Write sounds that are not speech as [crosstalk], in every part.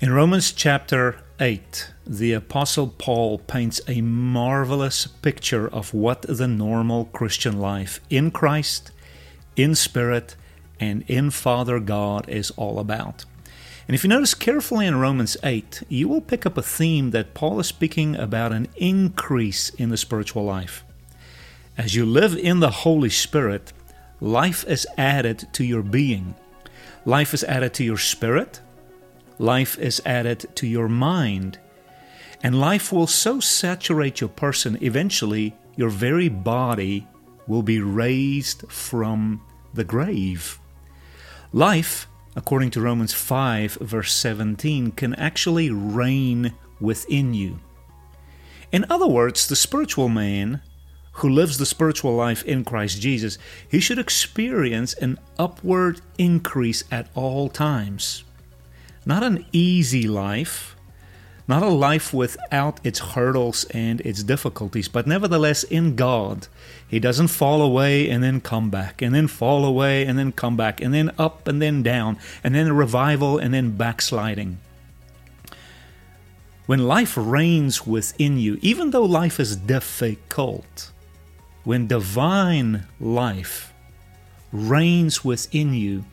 In Romans chapter 8, the Apostle Paul paints a marvelous picture of what the normal Christian life in Christ, in Spirit, and in Father God is all about. And if you notice carefully in Romans 8, you will pick up a theme that Paul is speaking about an increase in the spiritual life. As you live in the Holy Spirit, life is added to your being. Life is added to your spirit, life is added to your mind. And life will so saturate your person, eventually, your very body will be raised from the grave. Life, according to Romans 5, verse 17, can actually reign within you. In other words, the spiritual man who lives the spiritual life in Christ Jesus, he should experience an upward increase at all times. Not an easy life, not a life without its hurdles and its difficulties, but nevertheless in God. He doesn't fall away and then come back, and then fall away and then come back, and then up and then down, and then revival and then backsliding. When life reigns within you, even though life is difficult, when divine life reigns within you,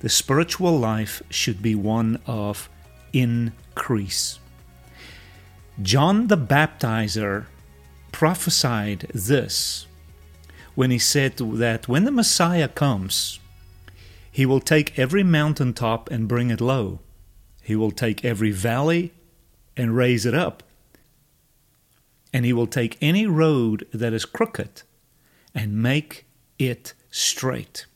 the spiritual life should be one of increase. John the Baptizer prophesied this when he said that when the Messiah comes, he will take every mountaintop and bring it low. He will take every valley and raise it up. And he will take any road that is crooked and make it straight.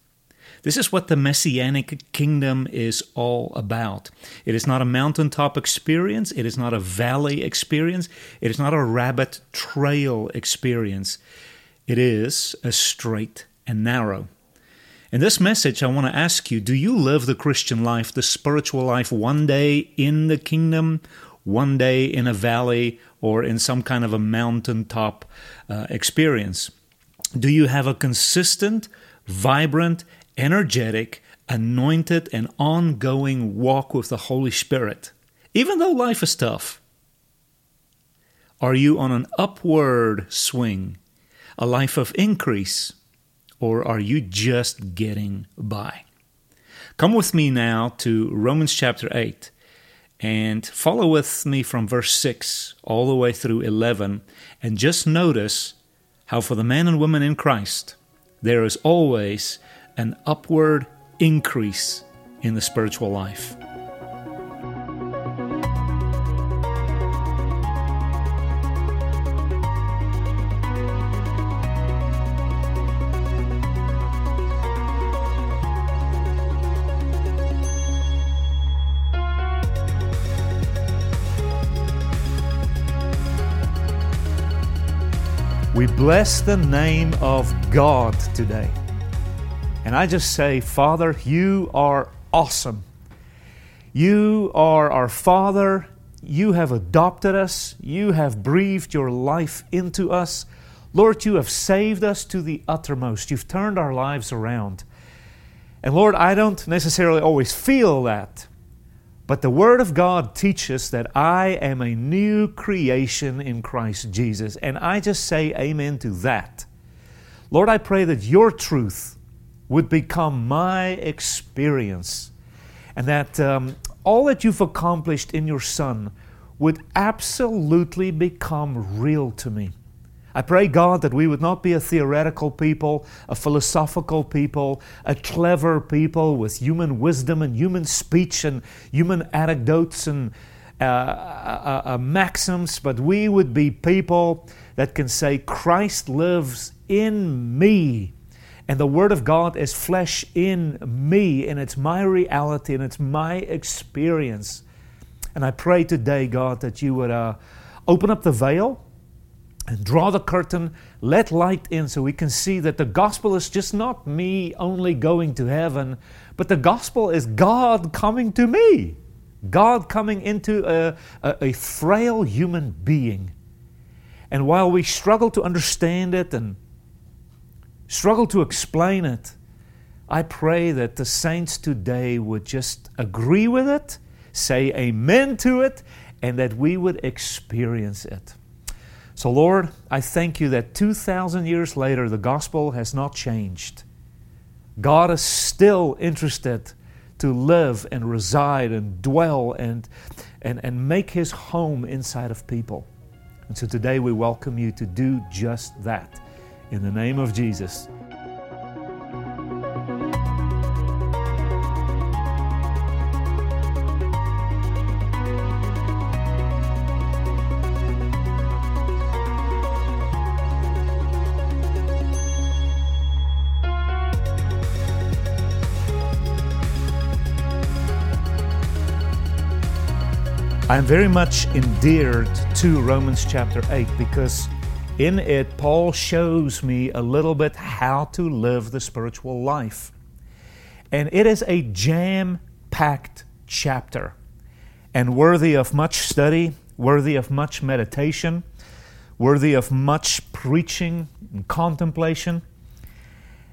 This is what the Messianic kingdom is all about. It is not a mountaintop experience, it is not a valley experience, it is not a rabbit trail experience. It is a straight and narrow. In this message, I want to ask you do you live the Christian life, the spiritual life, one day in the kingdom, one day in a valley, or in some kind of a mountaintop uh, experience? Do you have a consistent, vibrant, energetic, anointed, and ongoing walk with the Holy Spirit, even though life is tough? Are you on an upward swing, a life of increase, or are you just getting by? Come with me now to Romans chapter 8 and follow with me from verse 6 all the way through 11 and just notice how for the man and woman in Christ there is always an upward increase in the spiritual life. We bless the name of God today. And I just say, Father, you are awesome. You are our Father. You have adopted us. You have breathed your life into us. Lord, you have saved us to the uttermost. You've turned our lives around. And Lord, I don't necessarily always feel that, but the Word of God teaches that I am a new creation in Christ Jesus. And I just say amen to that. Lord, I pray that your truth would become my experience, and that um, all that you've accomplished in your Son would absolutely become real to me. I pray, God, that we would not be a theoretical people, a philosophical people, a clever people with human wisdom and human speech and human anecdotes and uh, uh, uh, maxims, but we would be people that can say, Christ lives in me And the Word of God is flesh in me, and it's my reality, and it's my experience. And I pray today, God, that you would uh, open up the veil and draw the curtain, let light in so we can see that the gospel is just not me only going to heaven, but the gospel is God coming to me. God coming into a, a, a frail human being. And while we struggle to understand it and struggle to explain it, I pray that the saints today would just agree with it, say amen to it, and that we would experience it. So, Lord, I thank you that 2,000 years later, the gospel has not changed. God is still interested to live and reside and dwell and, and, and make his home inside of people. And so today we welcome you to do just that. In the name of Jesus. I am very much endeared to Romans chapter 8 because in it, Paul shows me a little bit how to live the spiritual life. And it is a jam packed chapter and worthy of much study, worthy of much meditation, worthy of much preaching and contemplation.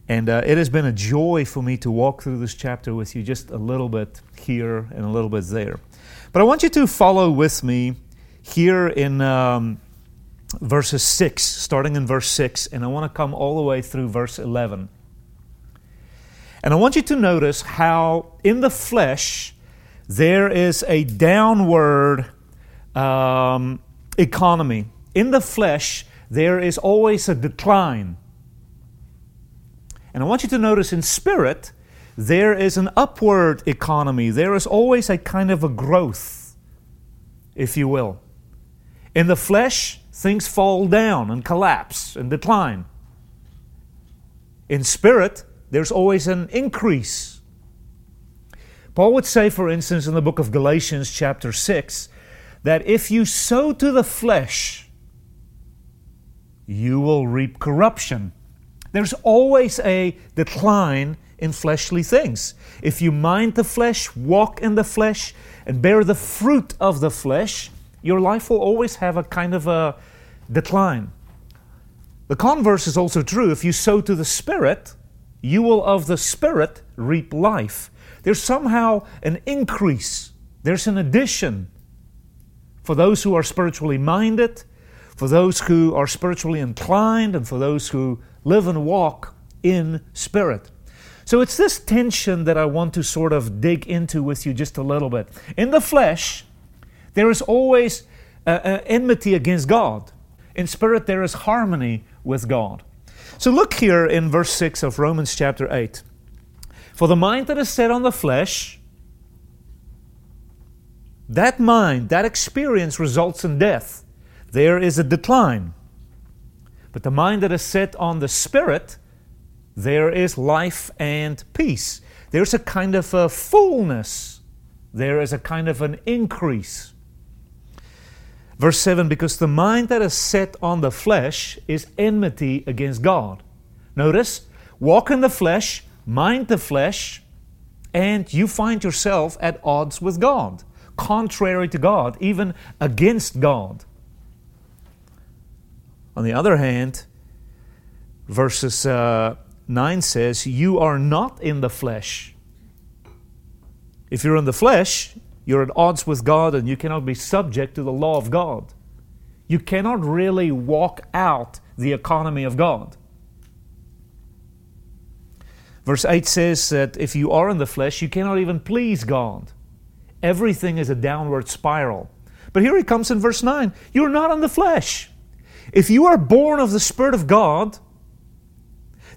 And uh, it has been a joy for me to walk through this chapter with you just a little bit here and a little bit there. But I want you to follow with me here in um, verses 6, starting in verse 6, and I want to come all the way through verse 11. And I want you to notice how in the flesh there is a downward um, economy. In the flesh, there is always a decline. And I want you to notice in spirit, there is an upward economy. There is always a kind of a growth, if you will. In the flesh, things fall down and collapse and decline. In spirit, there's always an increase. Paul would say, for instance, in the book of Galatians, chapter 6, that if you sow to the flesh, you will reap corruption. There's always a decline in fleshly things. If you mind the flesh, walk in the flesh, and bear the fruit of the flesh, your life will always have a kind of a decline. The converse is also true. If you sow to the Spirit, you will of the Spirit reap life. There's somehow an increase, there's an addition for those who are spiritually minded, for those who are spiritually inclined, and for those who live and walk in spirit. So it's this tension that I want to sort of dig into with you just a little bit. In the flesh, there is always uh, uh, enmity against God. In spirit, there is harmony with God. So look here in verse 6 of Romans chapter 8. For the mind that is set on the flesh, that mind, that experience results in death. There is a decline. But the mind that is set on the spirit, there is life and peace. There's a kind of a fullness. There is a kind of an increase. Verse 7 Because the mind that is set on the flesh is enmity against God. Notice, walk in the flesh, mind the flesh, and you find yourself at odds with God, contrary to God, even against God. On the other hand, verses uh, 9 says, You are not in the flesh. If you're in the flesh, you're at odds with God and you cannot be subject to the law of God. You cannot really walk out the economy of God. Verse 8 says that if you are in the flesh, you cannot even please God. Everything is a downward spiral. But here he comes in verse 9 You're not in the flesh. If you are born of the Spirit of God,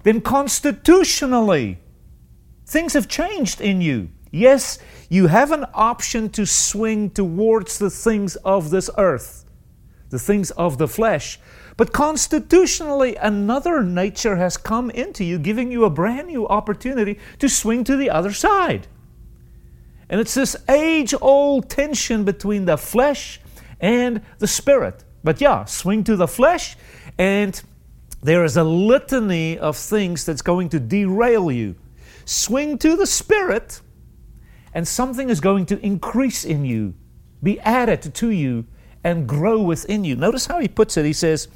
then constitutionally, things have changed in you. Yes, you have an option to swing towards the things of this earth, the things of the flesh. But constitutionally, another nature has come into you, giving you a brand new opportunity to swing to the other side. And it's this age old tension between the flesh and the spirit. But yeah, swing to the flesh, and there is a litany of things that's going to derail you. Swing to the spirit, and something is going to increase in you, be added to you, and grow within you. Notice how he puts it. He says,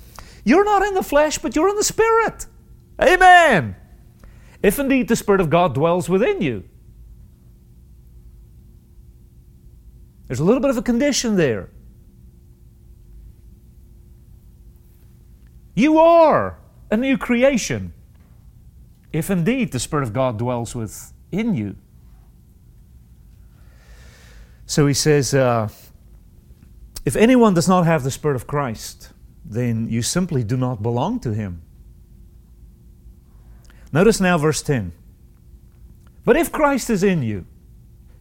You're not in the flesh, but you're in the spirit. Amen. If indeed the Spirit of God dwells within you. There's a little bit of a condition there. You are a new creation if indeed the Spirit of God dwells within you. So he says, uh, if anyone does not have the Spirit of Christ, then you simply do not belong to him. Notice now verse 10. But if Christ is in you,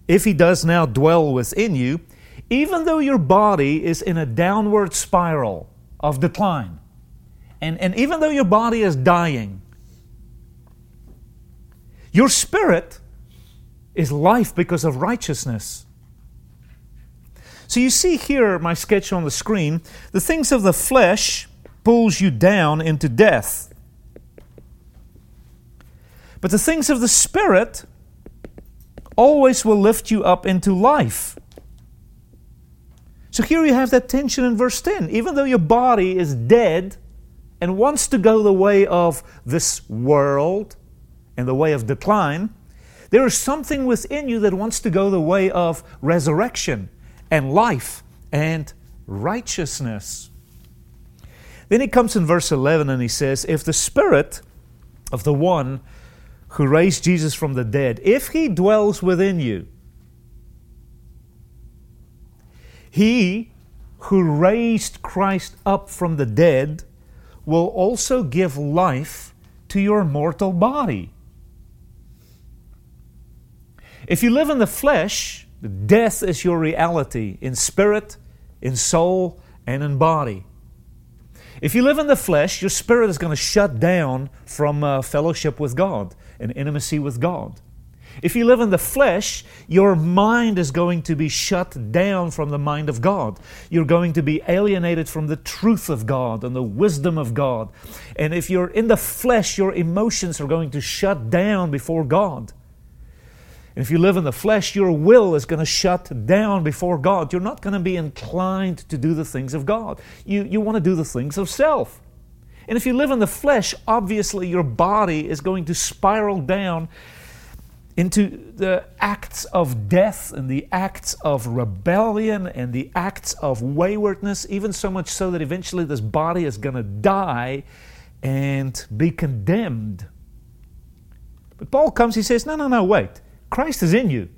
if he does now dwell within you, even though your body is in a downward spiral of decline, and, and even though your body is dying, your spirit is life because of righteousness. So you see here my sketch on the screen, the things of the flesh pulls you down into death. But the things of the spirit always will lift you up into life. So here you have that tension in verse 10. Even though your body is dead, and wants to go the way of this world and the way of decline, there is something within you that wants to go the way of resurrection and life and righteousness. Then he comes in verse 11 and he says, If the Spirit of the one who raised Jesus from the dead, if he dwells within you, he who raised Christ up from the dead will also give life to your mortal body. If you live in the flesh, death is your reality in spirit, in soul, and in body. If you live in the flesh, your spirit is going to shut down from uh, fellowship with God and intimacy with God. If you live in the flesh, your mind is going to be shut down from the mind of God. You're going to be alienated from the truth of God and the wisdom of God. And if you're in the flesh, your emotions are going to shut down before God. And if you live in the flesh, your will is going to shut down before God. You're not going to be inclined to do the things of God. You, you want to do the things of self. And if you live in the flesh, obviously your body is going to spiral down into the acts of death and the acts of rebellion and the acts of waywardness, even so much so that eventually this body is going to die and be condemned. But Paul comes, he says, No, no, no, wait. Christ is in you.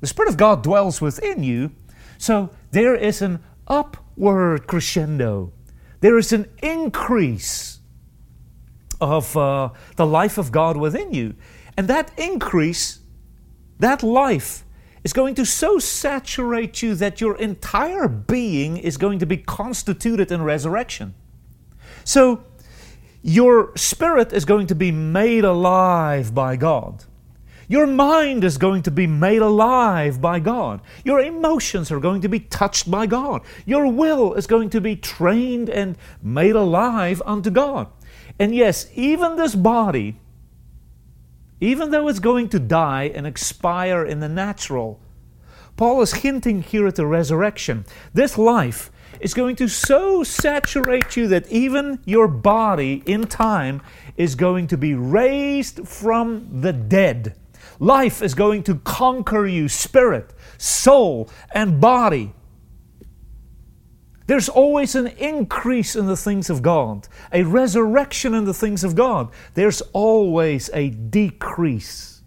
The Spirit of God dwells within you. So there is an upward crescendo, there is an increase of uh, the life of God within you. And that increase, that life, is going to so saturate you that your entire being is going to be constituted in resurrection. So, your spirit is going to be made alive by God. Your mind is going to be made alive by God. Your emotions are going to be touched by God. Your will is going to be trained and made alive unto God. And yes, even this body even though it's going to die and expire in the natural. Paul is hinting here at the resurrection. This life is going to so saturate you that even your body in time is going to be raised from the dead. Life is going to conquer you, spirit, soul, and body. There's always an increase in the things of God, a resurrection in the things of God. There's always a decrease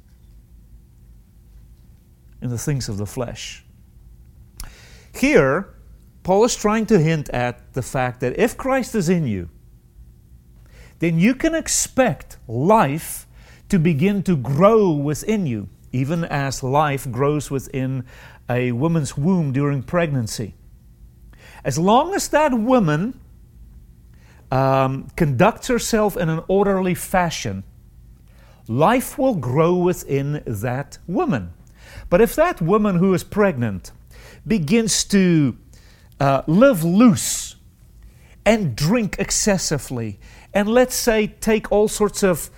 in the things of the flesh. Here, Paul is trying to hint at the fact that if Christ is in you, then you can expect life to begin to grow within you, even as life grows within a woman's womb during pregnancy as long as that woman um, conducts herself in an orderly fashion, life will grow within that woman. But if that woman who is pregnant begins to uh, live loose and drink excessively, and let's say take all sorts of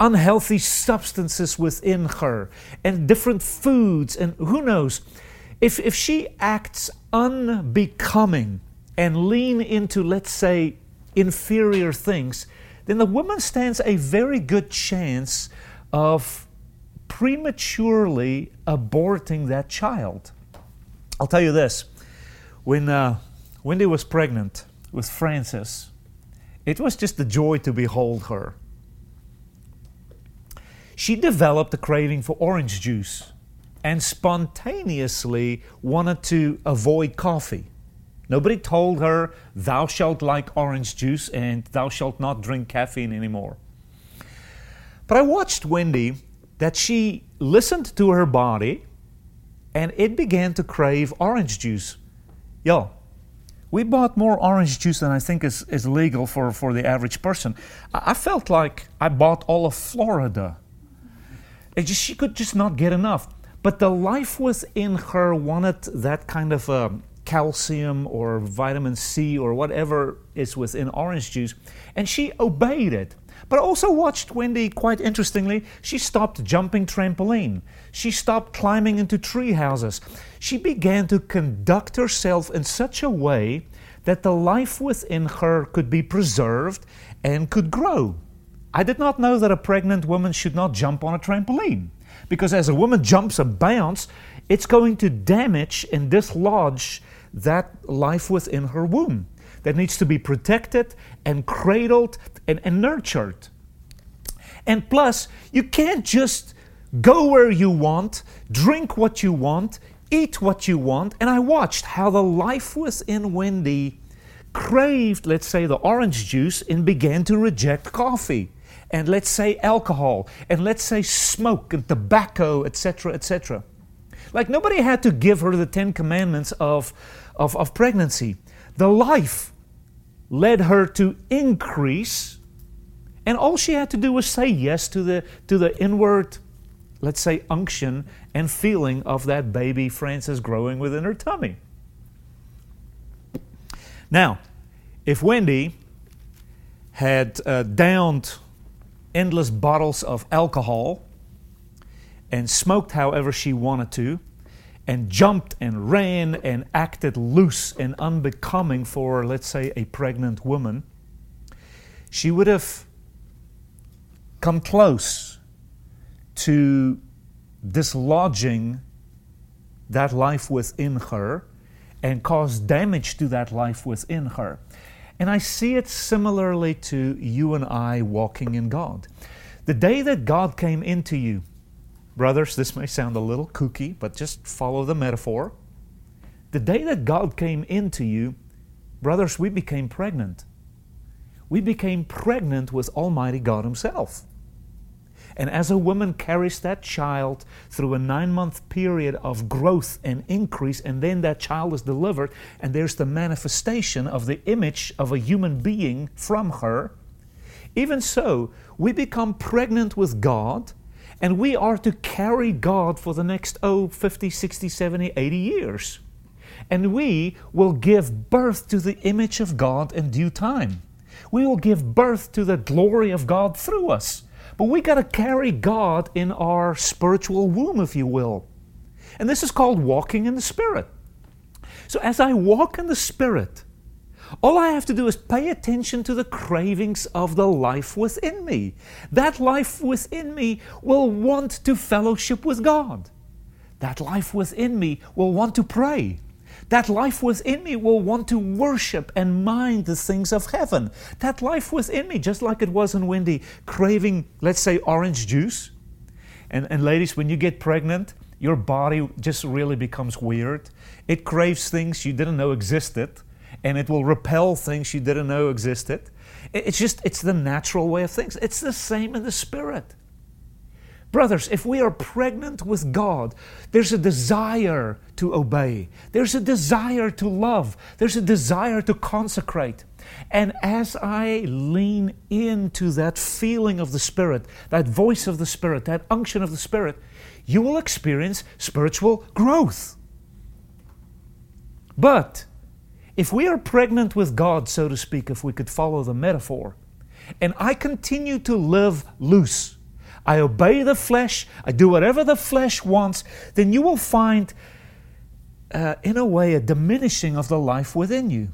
unhealthy substances within her and different foods, and who knows, if, if she acts unbecoming and lean into, let's say, inferior things, then the woman stands a very good chance of prematurely aborting that child. I'll tell you this when uh, Wendy was pregnant with Francis, it was just a joy to behold her. She developed a craving for orange juice and spontaneously wanted to avoid coffee. Nobody told her, Thou shalt like orange juice and thou shalt not drink caffeine anymore. But I watched Wendy that she listened to her body and it began to crave orange juice. Yo, we bought more orange juice than I think is, is legal for, for the average person. I, I felt like I bought all of Florida. Just, she could just not get enough. But the life within her wanted that kind of uh, calcium or vitamin C or whatever is within orange juice, and she obeyed it. But I also watched Wendy, quite interestingly, she stopped jumping trampoline. She stopped climbing into tree houses. She began to conduct herself in such a way that the life within her could be preserved and could grow. I did not know that a pregnant woman should not jump on a trampoline. Because as a woman jumps and bounces, it's going to damage and dislodge that life within her womb that needs to be protected and cradled and, and nurtured. And plus, you can't just go where you want, drink what you want, eat what you want. And I watched how the life within Wendy craved, let's say, the orange juice and began to reject coffee and let's say alcohol and let's say smoke and tobacco, etc., etc. Like nobody had to give her the Ten Commandments of, of, of pregnancy. The life led her to increase, and all she had to do was say yes to the, to the inward, let's say, unction and feeling of that baby Francis growing within her tummy. Now, if Wendy had uh, downed endless bottles of alcohol and smoked however she wanted to, and jumped and ran and acted loose and unbecoming for, let's say, a pregnant woman, she would have come close to dislodging that life within her and cause damage to that life within her. And I see it similarly to you and I walking in God. The day that God came into you, Brothers, this may sound a little kooky, but just follow the metaphor. The day that God came into you, brothers, we became pregnant. We became pregnant with Almighty God Himself. And as a woman carries that child through a nine month period of growth and increase, and then that child is delivered, and there's the manifestation of the image of a human being from her, even so, we become pregnant with God and we are to carry God for the next, oh, 50, 60, 70, 80 years. And we will give birth to the image of God in due time. We will give birth to the glory of God through us. But we got to carry God in our spiritual womb, if you will. And this is called walking in the Spirit. So as I walk in the Spirit, all I have to do is pay attention to the cravings of the life within me. That life within me will want to fellowship with God. That life within me will want to pray. That life within me will want to worship and mind the things of heaven. That life within me, just like it was in Wendy, craving, let's say, orange juice. And, and ladies, when you get pregnant, your body just really becomes weird. It craves things you didn't know existed and it will repel things you didn't know existed. It's just, it's the natural way of things. It's the same in the Spirit. Brothers, if we are pregnant with God, there's a desire to obey. There's a desire to love. There's a desire to consecrate. And as I lean into that feeling of the Spirit, that voice of the Spirit, that unction of the Spirit, you will experience spiritual growth. But if we are pregnant with God, so to speak, if we could follow the metaphor, and I continue to live loose, I obey the flesh, I do whatever the flesh wants, then you will find, uh, in a way, a diminishing of the life within you.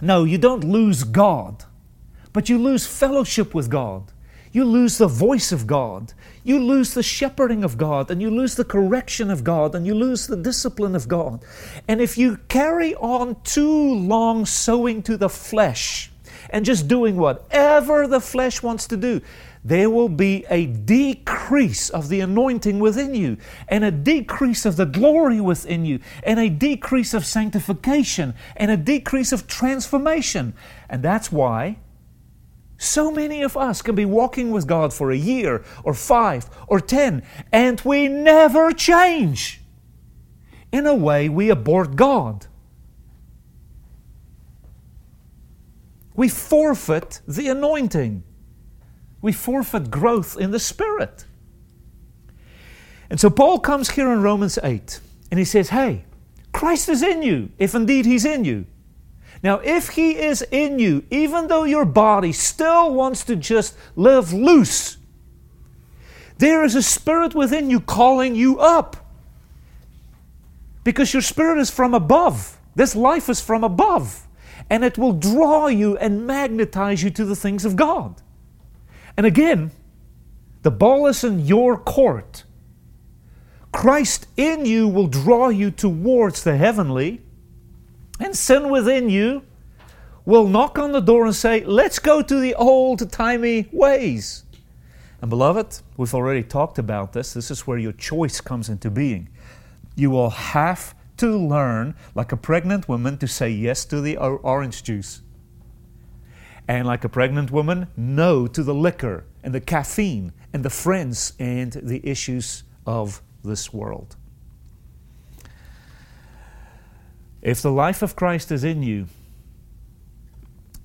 No, you don't lose God, but you lose fellowship with God. You lose the voice of God. You lose the shepherding of God, and you lose the correction of God, and you lose the discipline of God. And if you carry on too long sowing to the flesh and just doing whatever the flesh wants to do, there will be a decrease of the anointing within you, and a decrease of the glory within you, and a decrease of sanctification, and a decrease of transformation. And that's why so many of us can be walking with God for a year, or five, or ten, and we never change. In a way, we abort God. We forfeit the anointing we forfeit growth in the Spirit. And so Paul comes here in Romans 8 and he says, Hey, Christ is in you, if indeed He's in you. Now, if He is in you, even though your body still wants to just live loose, there is a spirit within you calling you up. Because your spirit is from above. This life is from above. And it will draw you and magnetize you to the things of God. And again, the ball is in your court. Christ in you will draw you towards the heavenly, and sin within you will knock on the door and say, Let's go to the old timey ways. And beloved, we've already talked about this. This is where your choice comes into being. You will have to learn, like a pregnant woman, to say yes to the orange juice and like a pregnant woman, no to the liquor and the caffeine and the friends and the issues of this world. If the life of Christ is in you,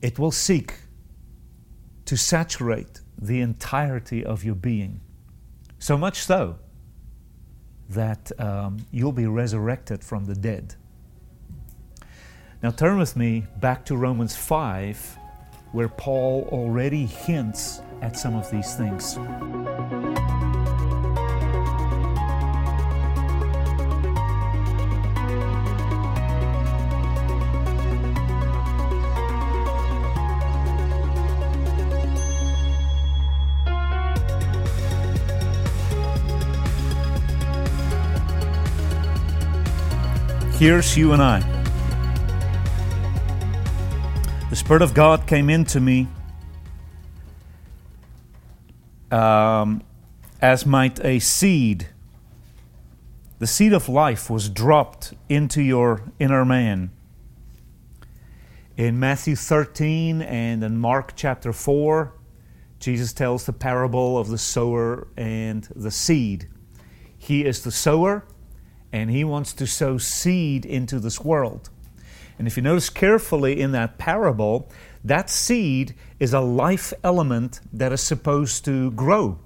it will seek to saturate the entirety of your being. So much so that um, you'll be resurrected from the dead. Now turn with me back to Romans 5 where Paul already hints at some of these things. Here's you and I. Spirit of God came into me um, as might a seed. The seed of life was dropped into your inner man. In Matthew 13 and in Mark chapter 4, Jesus tells the parable of the sower and the seed. He is the sower, and he wants to sow seed into this world. And if you notice carefully in that parable, that seed is a life element that is supposed to grow.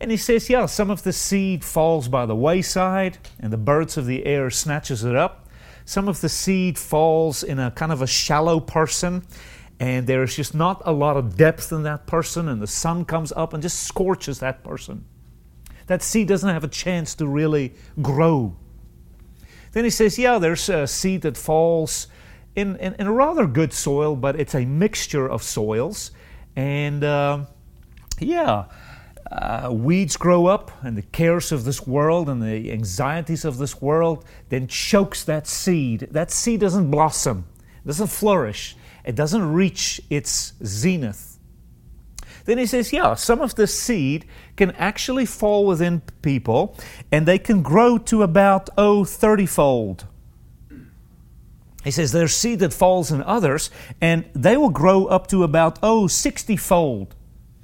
And he says, yeah, some of the seed falls by the wayside and the birds of the air snatches it up. Some of the seed falls in a kind of a shallow person and there's just not a lot of depth in that person and the sun comes up and just scorches that person. That seed doesn't have a chance to really grow. Then he says, yeah, there's a seed that falls in, in, in a rather good soil, but it's a mixture of soils. And uh, yeah, uh, weeds grow up, and the cares of this world and the anxieties of this world then chokes that seed. That seed doesn't blossom, doesn't flourish, it doesn't reach its zenith. Then he says, yeah, some of the seed can actually fall within people and they can grow to about, oh, 30 fold. He says there's seed that falls in others and they will grow up to about, oh, 60 fold.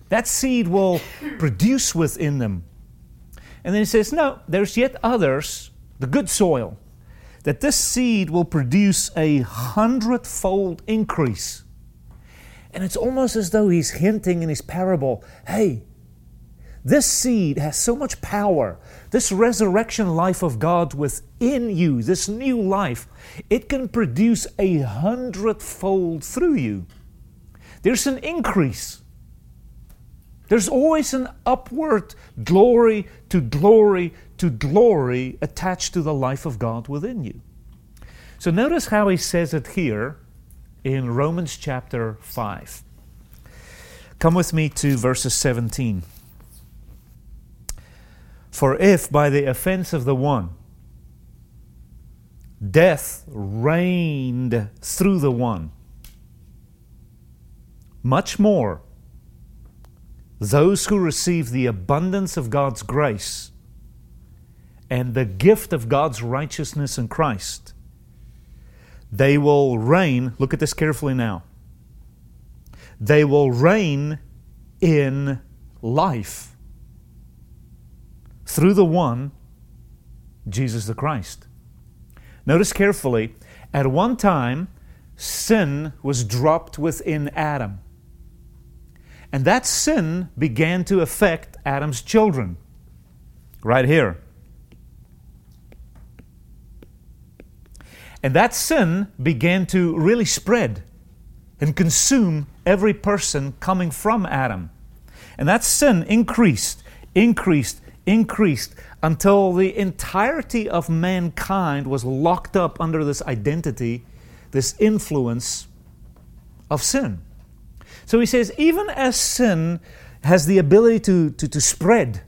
That seed will [laughs] produce within them. And then he says, no, there's yet others, the good soil, that this seed will produce a hundredfold increase. And it's almost as though he's hinting in his parable hey, this seed has so much power. This resurrection life of God within you, this new life, it can produce a hundredfold through you. There's an increase. There's always an upward glory to glory to glory attached to the life of God within you. So notice how he says it here in Romans chapter 5. Come with me to verses 17. For if by the offense of the one death reigned through the one, much more those who receive the abundance of God's grace and the gift of God's righteousness in Christ, they will reign. Look at this carefully now. They will reign in life through the one, Jesus the Christ. Notice carefully, at one time, sin was dropped within Adam. And that sin began to affect Adam's children. Right here. And that sin began to really spread and consume every person coming from Adam. And that sin increased, increased, increased until the entirety of mankind was locked up under this identity, this influence of sin. So he says, even as sin has the ability to, to, to spread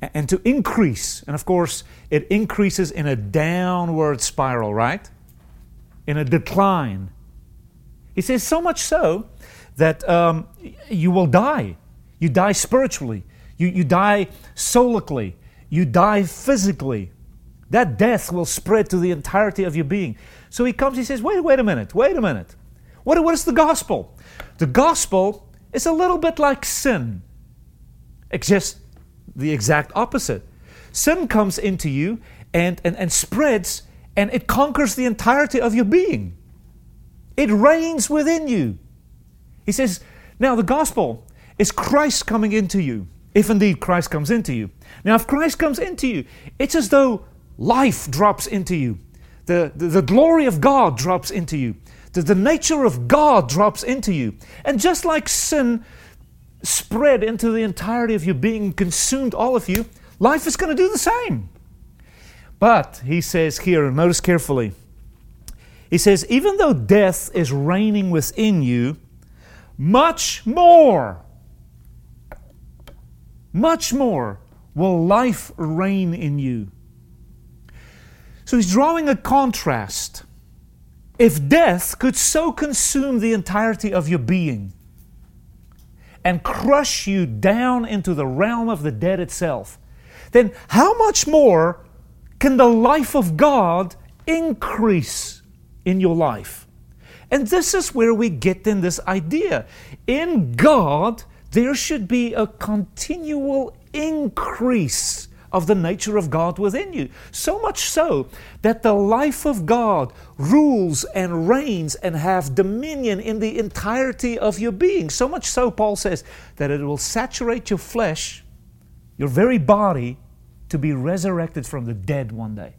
and to increase, and of course, it increases in a downward spiral, right? In a decline. He says, so much so that um, you will die. You die spiritually, you, you die solically, you die physically. That death will spread to the entirety of your being. So he comes, he says, wait, wait a minute, wait a minute. What, what is the gospel? The gospel is a little bit like sin, it's just the exact opposite. Sin comes into you and, and, and spreads, and it conquers the entirety of your being. It reigns within you. He says, now the gospel is Christ coming into you, if indeed Christ comes into you. Now, if Christ comes into you, it's as though life drops into you, the, the, the glory of God drops into you the, the nature of God drops into you. And just like sin spread into the entirety of your being, consumed all of you, life is going to do the same. But, he says here, notice carefully, he says, even though death is reigning within you, much more, much more will life reign in you. So he's drawing a contrast if death could so consume the entirety of your being and crush you down into the realm of the dead itself, then how much more can the life of God increase in your life? And this is where we get in this idea. In God, there should be a continual increase of the nature of God within you. So much so that the life of God rules and reigns and have dominion in the entirety of your being. So much so, Paul says, that it will saturate your flesh, your very body, to be resurrected from the dead one day.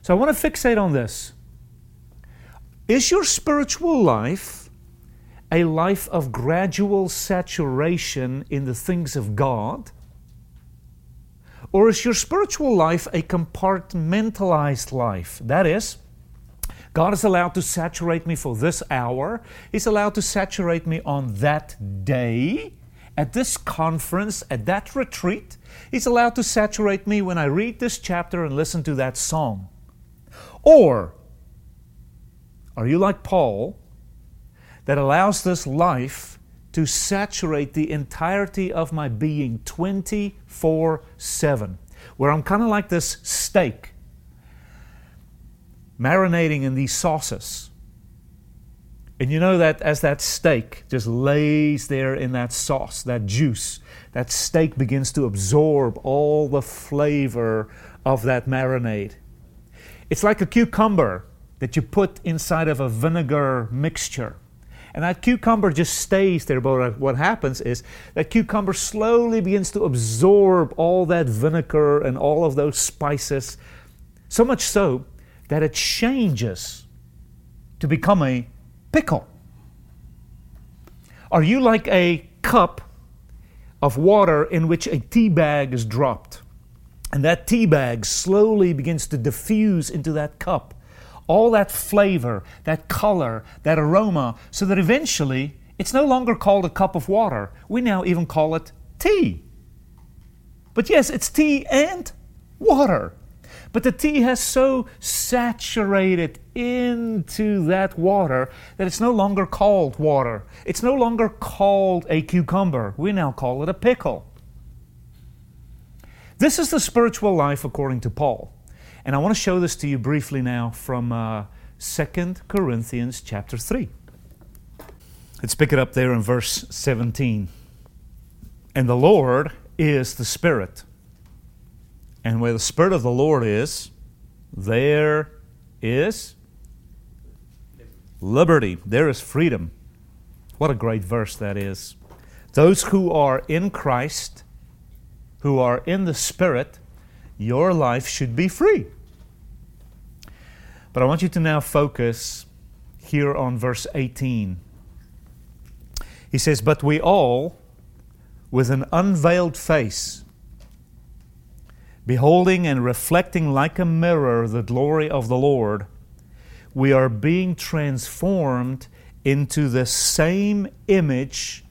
So I want to fixate on this. Is your spiritual life a life of gradual saturation in the things of God? Or is your spiritual life a compartmentalized life? That is, God is allowed to saturate me for this hour. He's allowed to saturate me on that day, at this conference, at that retreat. He's allowed to saturate me when I read this chapter and listen to that song. Or are you like Paul that allows this life to saturate the entirety of my being 24 7, where I'm kind of like this steak marinating in these sauces. And you know that as that steak just lays there in that sauce, that juice, that steak begins to absorb all the flavor of that marinade. It's like a cucumber that you put inside of a vinegar mixture. And that cucumber just stays there. But what happens is that cucumber slowly begins to absorb all that vinegar and all of those spices, so much so that it changes to become a pickle. Are you like a cup of water in which a tea bag is dropped? And that tea bag slowly begins to diffuse into that cup all that flavor, that color, that aroma, so that eventually it's no longer called a cup of water. We now even call it tea. But yes, it's tea and water. But the tea has so saturated into that water that it's no longer called water. It's no longer called a cucumber. We now call it a pickle. This is the spiritual life according to Paul. And I want to show this to you briefly now from uh, 2 Corinthians chapter 3. Let's pick it up there in verse 17. And the Lord is the Spirit. And where the Spirit of the Lord is, there is liberty. There is freedom. What a great verse that is. Those who are in Christ, who are in the Spirit, your life should be free. But I want you to now focus here on verse 18. He says, But we all, with an unveiled face, beholding and reflecting like a mirror the glory of the Lord, we are being transformed into the same image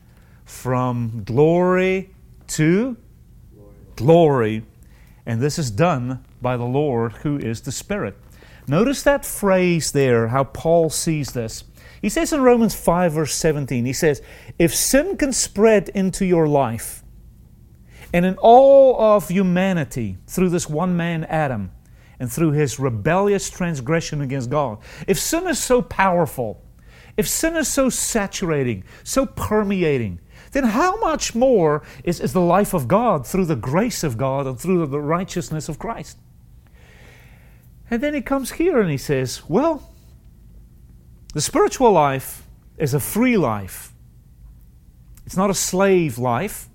from glory to glory and this is done by the Lord who is the Spirit. Notice that phrase there, how Paul sees this. He says in Romans 5, verse 17, he says, If sin can spread into your life, and in all of humanity through this one man, Adam, and through his rebellious transgression against God, if sin is so powerful, if sin is so saturating, so permeating, then how much more is, is the life of God through the grace of God and through the righteousness of Christ? And then he comes here and he says, Well, the spiritual life is a free life. It's not a slave life.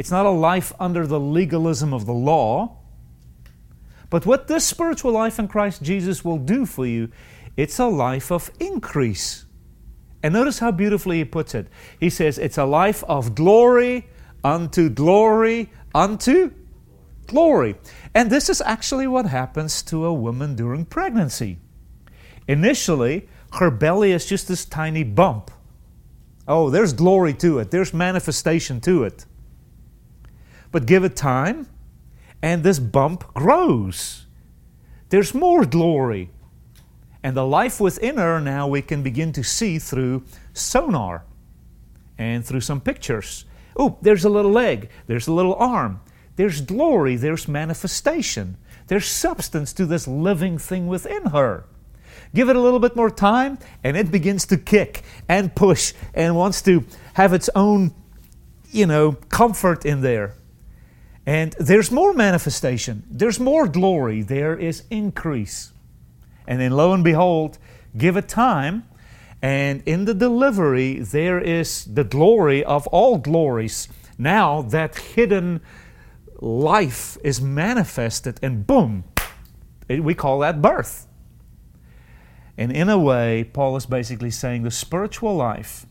It's not a life under the legalism of the law. But what this spiritual life in Christ Jesus will do for you, it's a life of increase. And notice how beautifully he puts it. He says, It's a life of glory unto glory unto glory. And this is actually what happens to a woman during pregnancy. Initially, her belly is just this tiny bump. Oh, there's glory to it, there's manifestation to it. But give it time, and this bump grows. There's more glory. And the life within her now we can begin to see through sonar and through some pictures. Oh, there's a little leg, there's a little arm, there's glory, there's manifestation, there's substance to this living thing within her. Give it a little bit more time, and it begins to kick and push and wants to have its own, you know, comfort in there. And there's more manifestation, there's more glory, there is increase. And then lo and behold, give it time, and in the delivery, there is the glory of all glories. Now that hidden life is manifested, and boom, we call that birth. And in a way, Paul is basically saying the spiritual life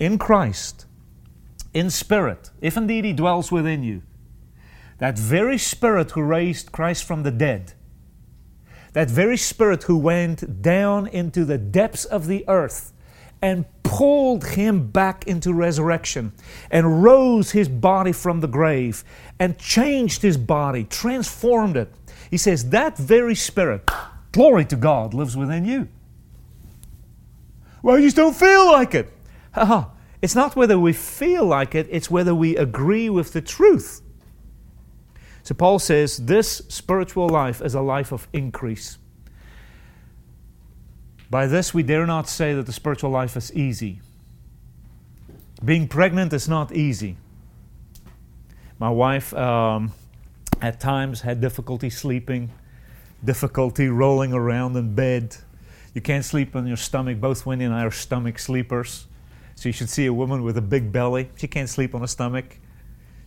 in Christ, in spirit, if indeed He dwells within you, that very Spirit who raised Christ from the dead that very Spirit who went down into the depths of the earth and pulled him back into resurrection and rose his body from the grave and changed his body, transformed it. He says, That very Spirit, glory to God, lives within you. Well, you just don't feel like it. [laughs] It's not whether we feel like it, it's whether we agree with the truth. So Paul says this spiritual life is a life of increase. By this, we dare not say that the spiritual life is easy. Being pregnant is not easy. My wife um, at times had difficulty sleeping. difficulty rolling around in bed. You can't sleep on your stomach. Both Wendy and I are stomach sleepers. So you should see a woman with a big belly. She can't sleep on her stomach.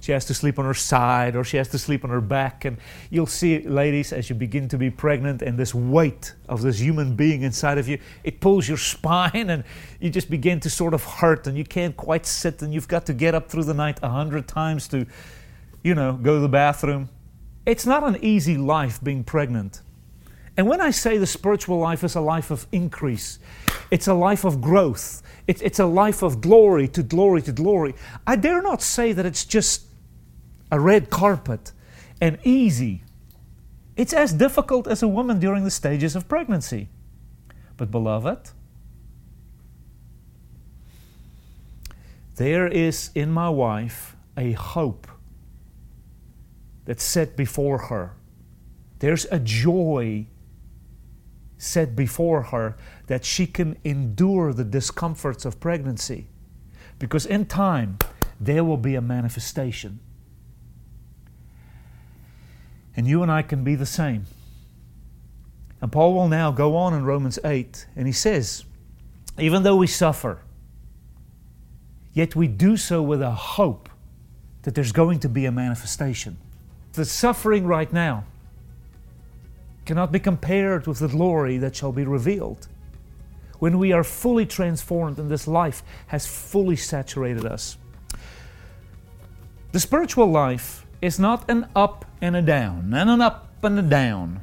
She has to sleep on her side or she has to sleep on her back. And you'll see, ladies, as you begin to be pregnant and this weight of this human being inside of you, it pulls your [laughs] spine and you just begin to sort of hurt and you can't quite sit and you've got to get up through the night a hundred times to, you know, go to the bathroom. It's not an easy life being pregnant. And when I say the spiritual life is a life of increase, it's a life of growth, it's, it's a life of glory to glory to glory, I dare not say that it's just a red carpet and easy. It's as difficult as a woman during the stages of pregnancy. But, beloved, there is in my wife a hope that's set before her. There's a joy set before her that she can endure the discomforts of pregnancy. Because in time, there will be a manifestation. And you and I can be the same. And Paul will now go on in Romans 8, and he says, even though we suffer, yet we do so with a hope that there's going to be a manifestation. The suffering right now cannot be compared with the glory that shall be revealed. When we are fully transformed and this life has fully saturated us. The spiritual life is not an up and a down, and an up and a down.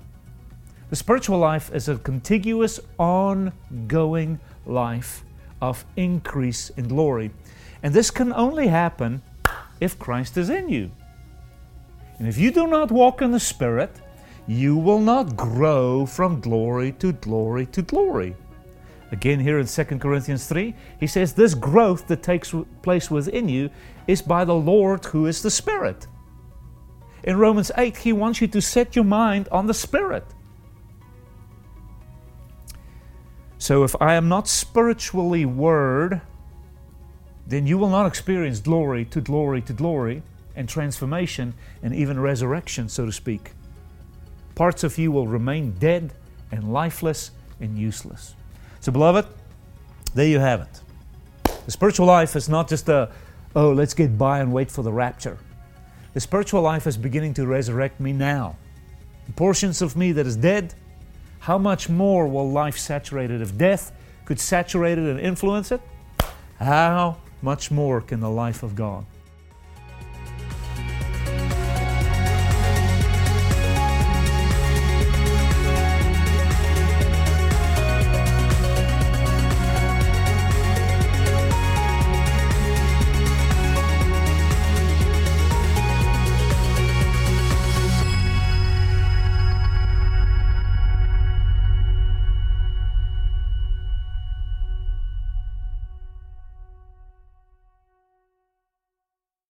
The spiritual life is a contiguous, ongoing life of increase in glory. And this can only happen if Christ is in you. And if you do not walk in the Spirit, you will not grow from glory to glory to glory. Again, here in 2 Corinthians 3, he says, This growth that takes place within you is by the Lord who is the Spirit. In Romans 8, he wants you to set your mind on the Spirit. So if I am not spiritually word, then you will not experience glory to glory to glory and transformation and even resurrection, so to speak. Parts of you will remain dead and lifeless and useless. So, beloved, there you have it. The spiritual life is not just a, oh, let's get by and wait for the rapture. The spiritual life is beginning to resurrect me now. The portions of me that is dead, how much more will life saturated? If death could saturate it and influence it, how much more can the life of God?